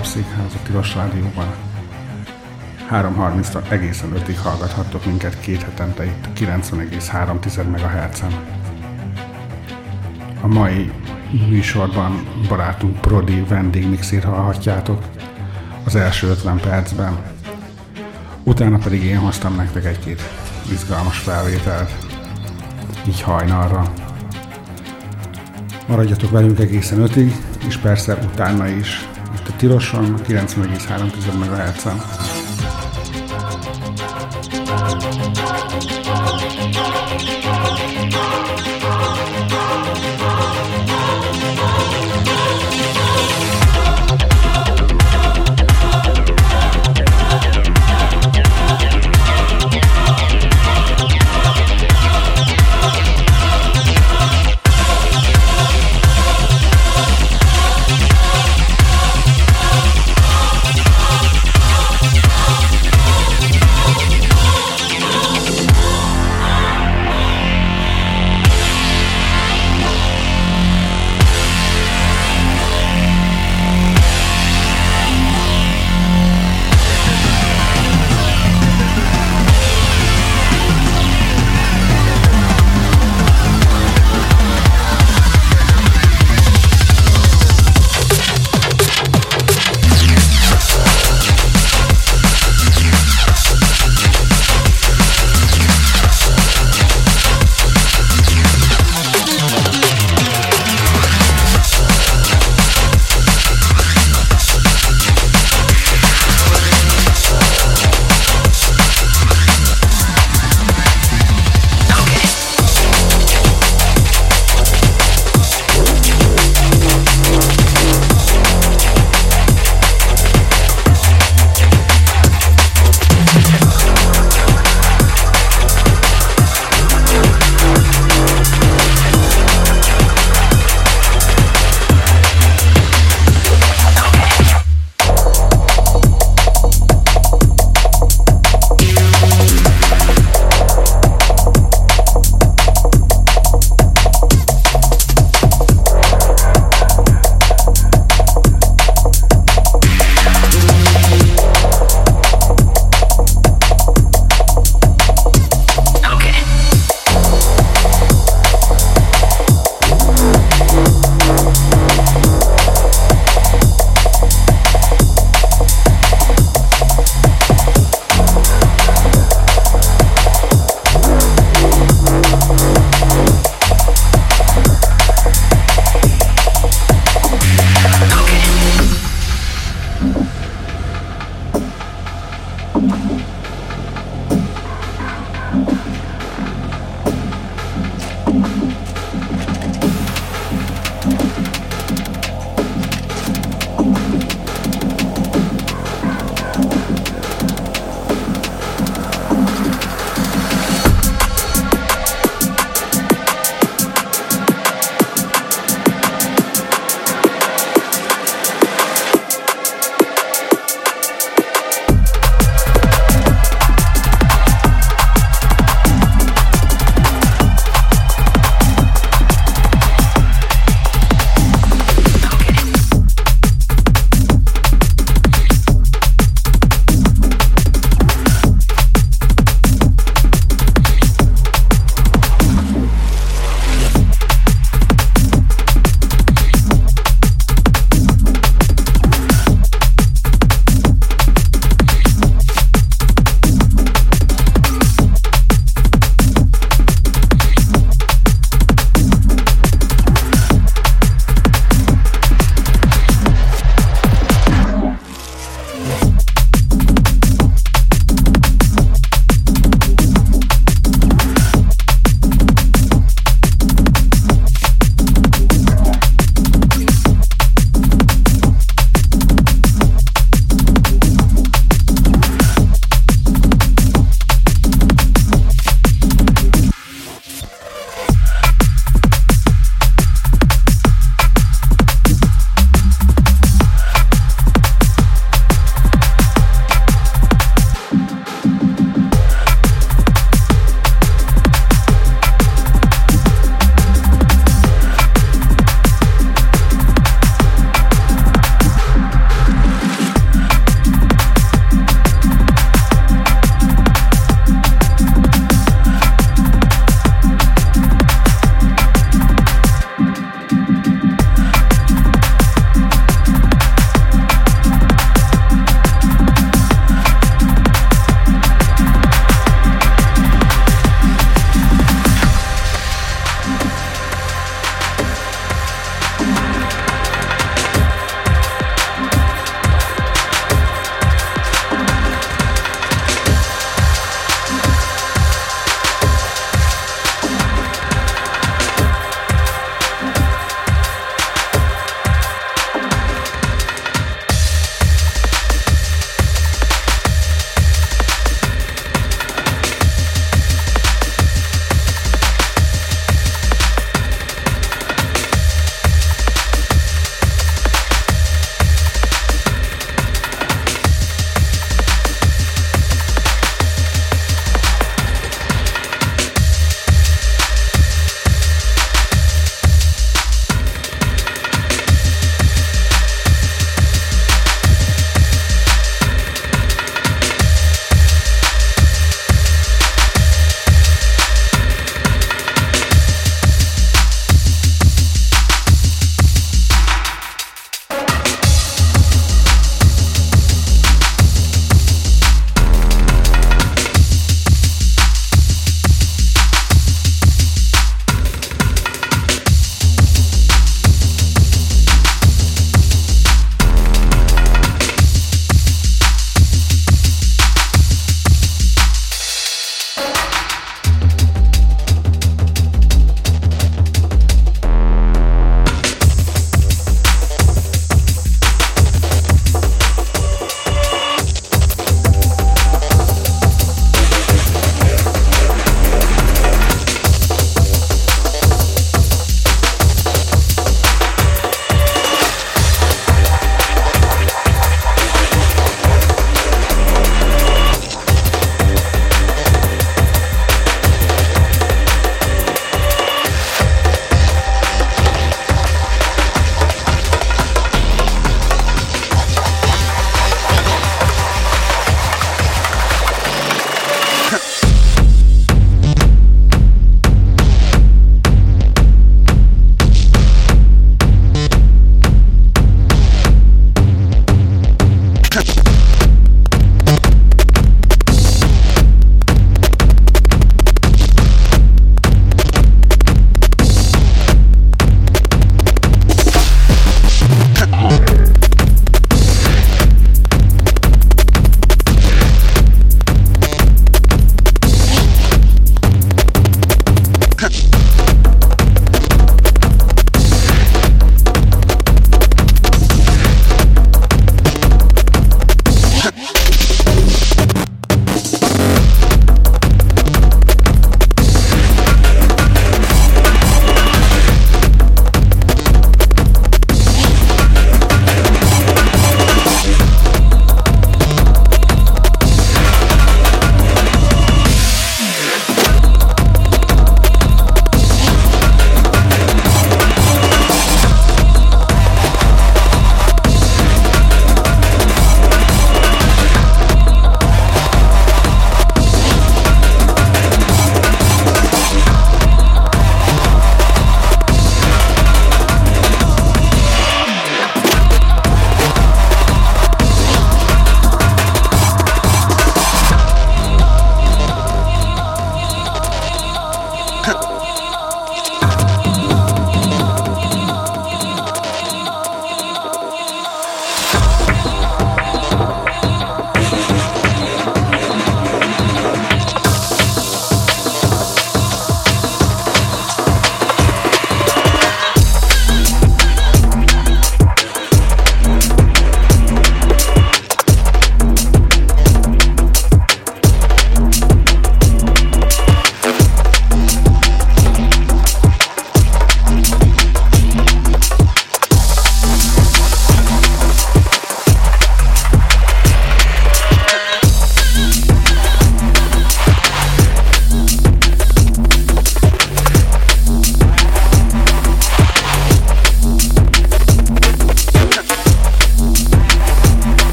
Ez a a Tilos Rádióban. 3.30 egészen 5-ig hallgathattok minket két hetente itt 90,3 MHz-en. A mai műsorban barátunk Prodi vendégmixét hallhatjátok az első 50 percben. Utána pedig én hoztam nektek egy-két izgalmas felvételt, így hajnalra. Maradjatok velünk egészen 5-ig, és persze utána is. Tiloson 90,3 MHz-en.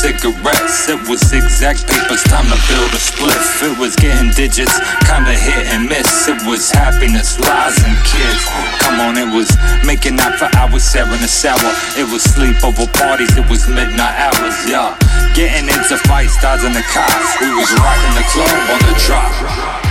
Cigarettes. It was zigzag papers, time to build a spliff. It was getting digits, kinda hit and miss. It was happiness, lies, and kids. Come on, it was making out for hours, sharing a shower. It was sleepover parties, it was midnight hours, yeah. Getting into fights, dodging the cops. We was rocking the club on the drop.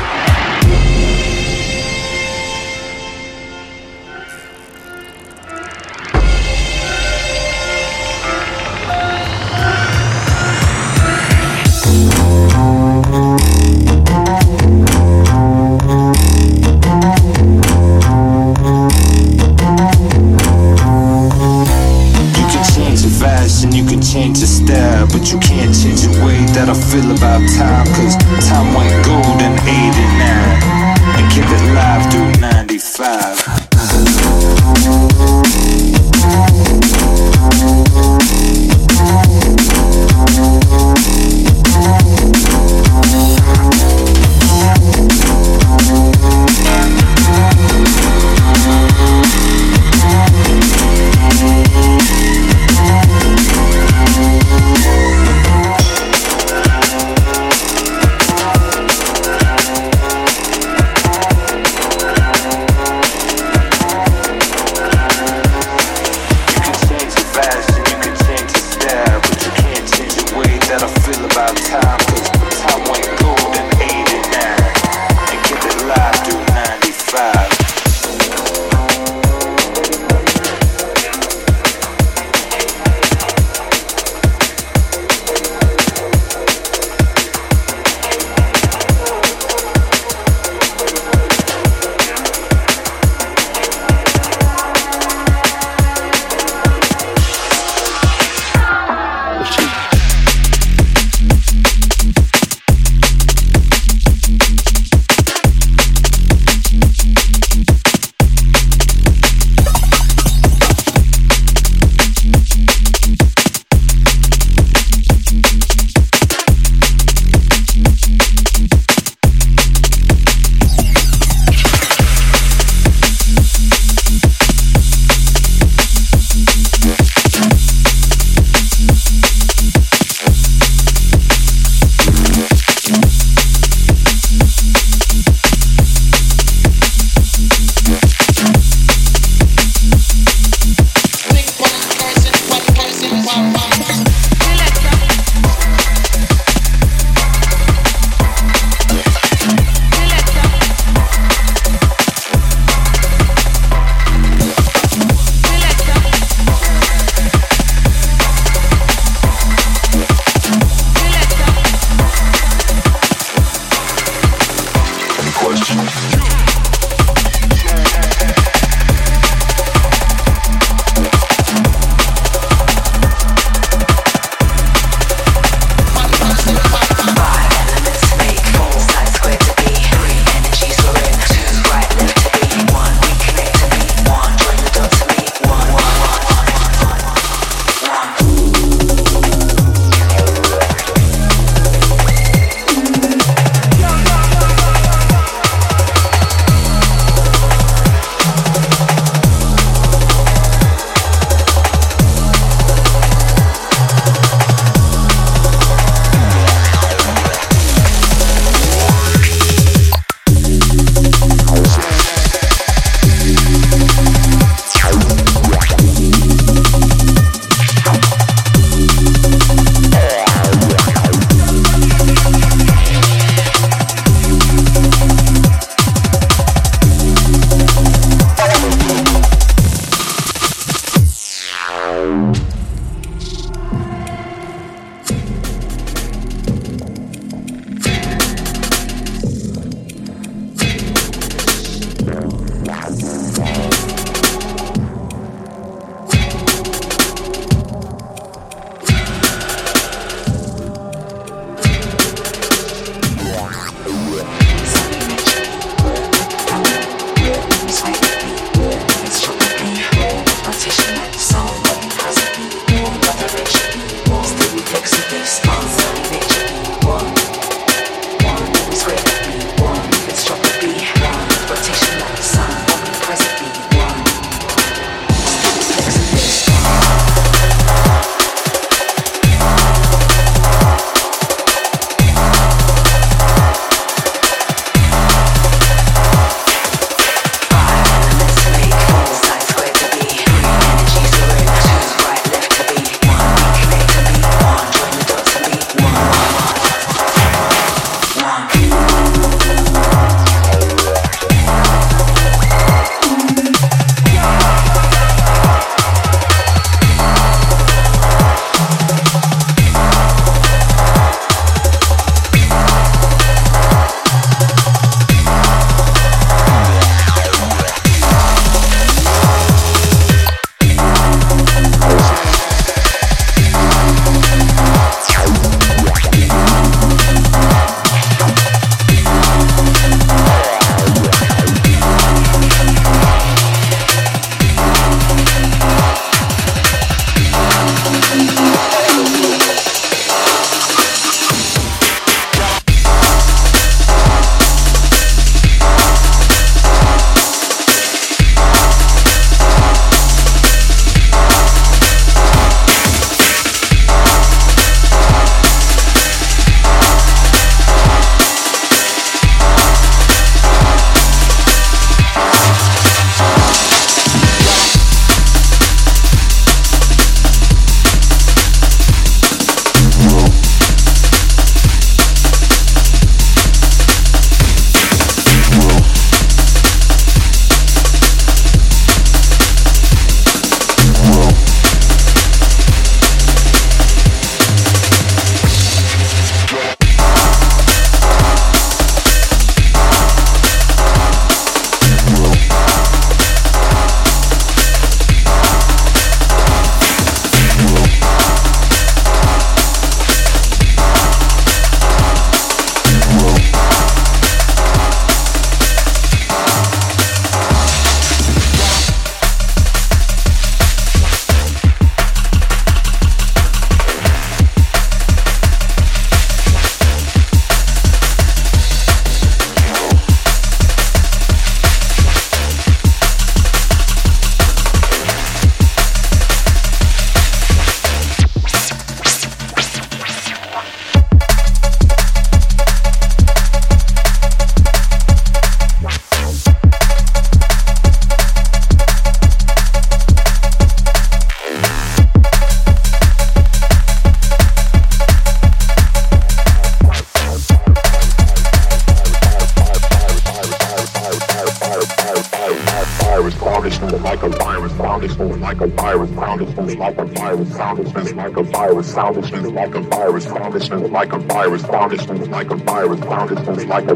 Virus, me like a virus, sounded me like a virus, sounded me like a virus, sounded me like a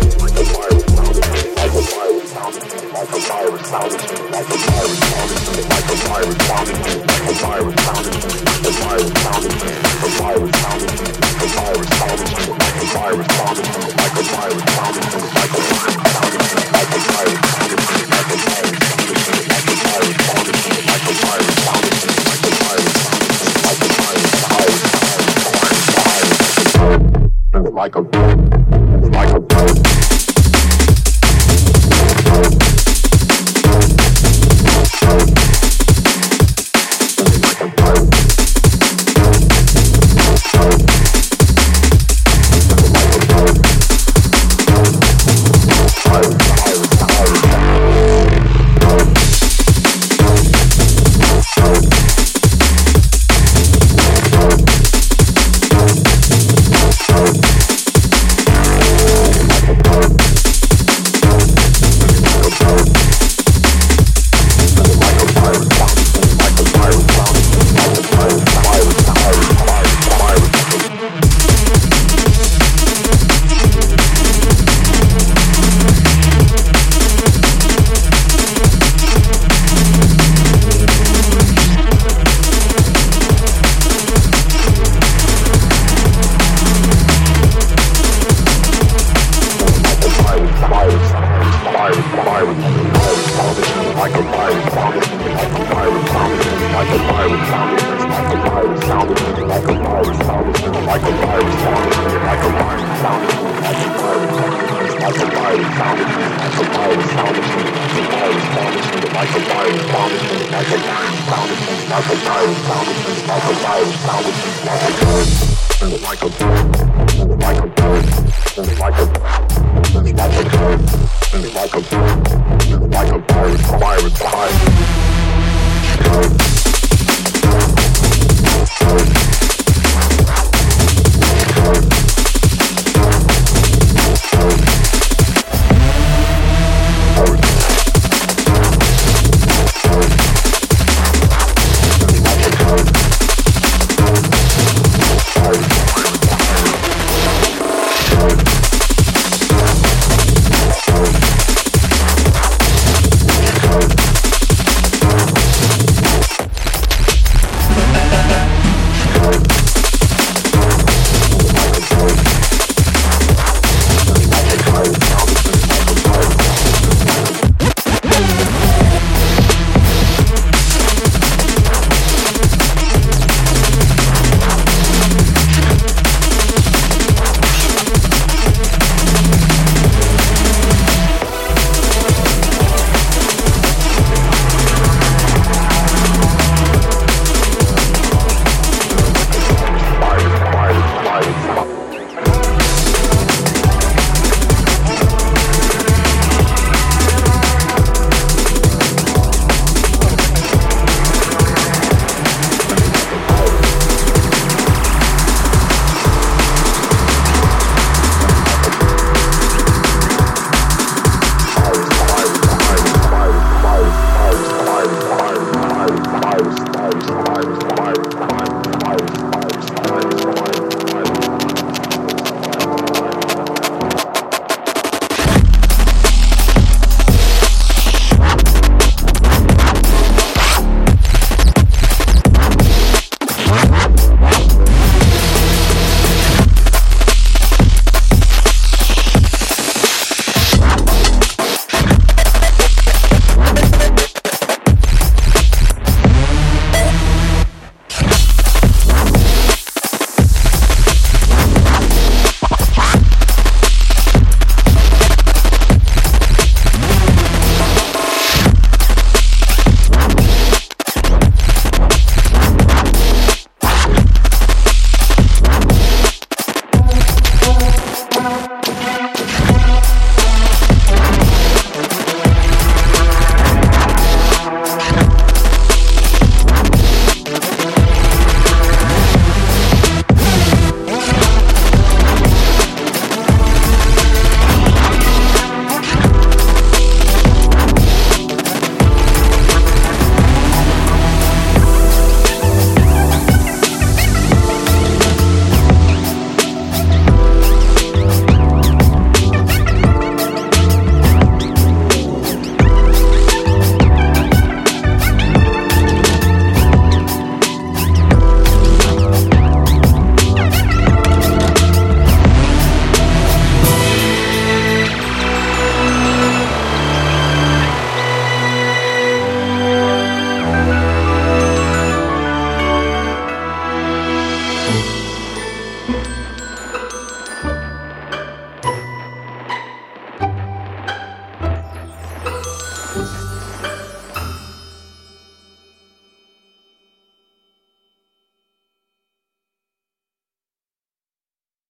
siren sounded like a siren sounded like a siren sounded like a siren sounded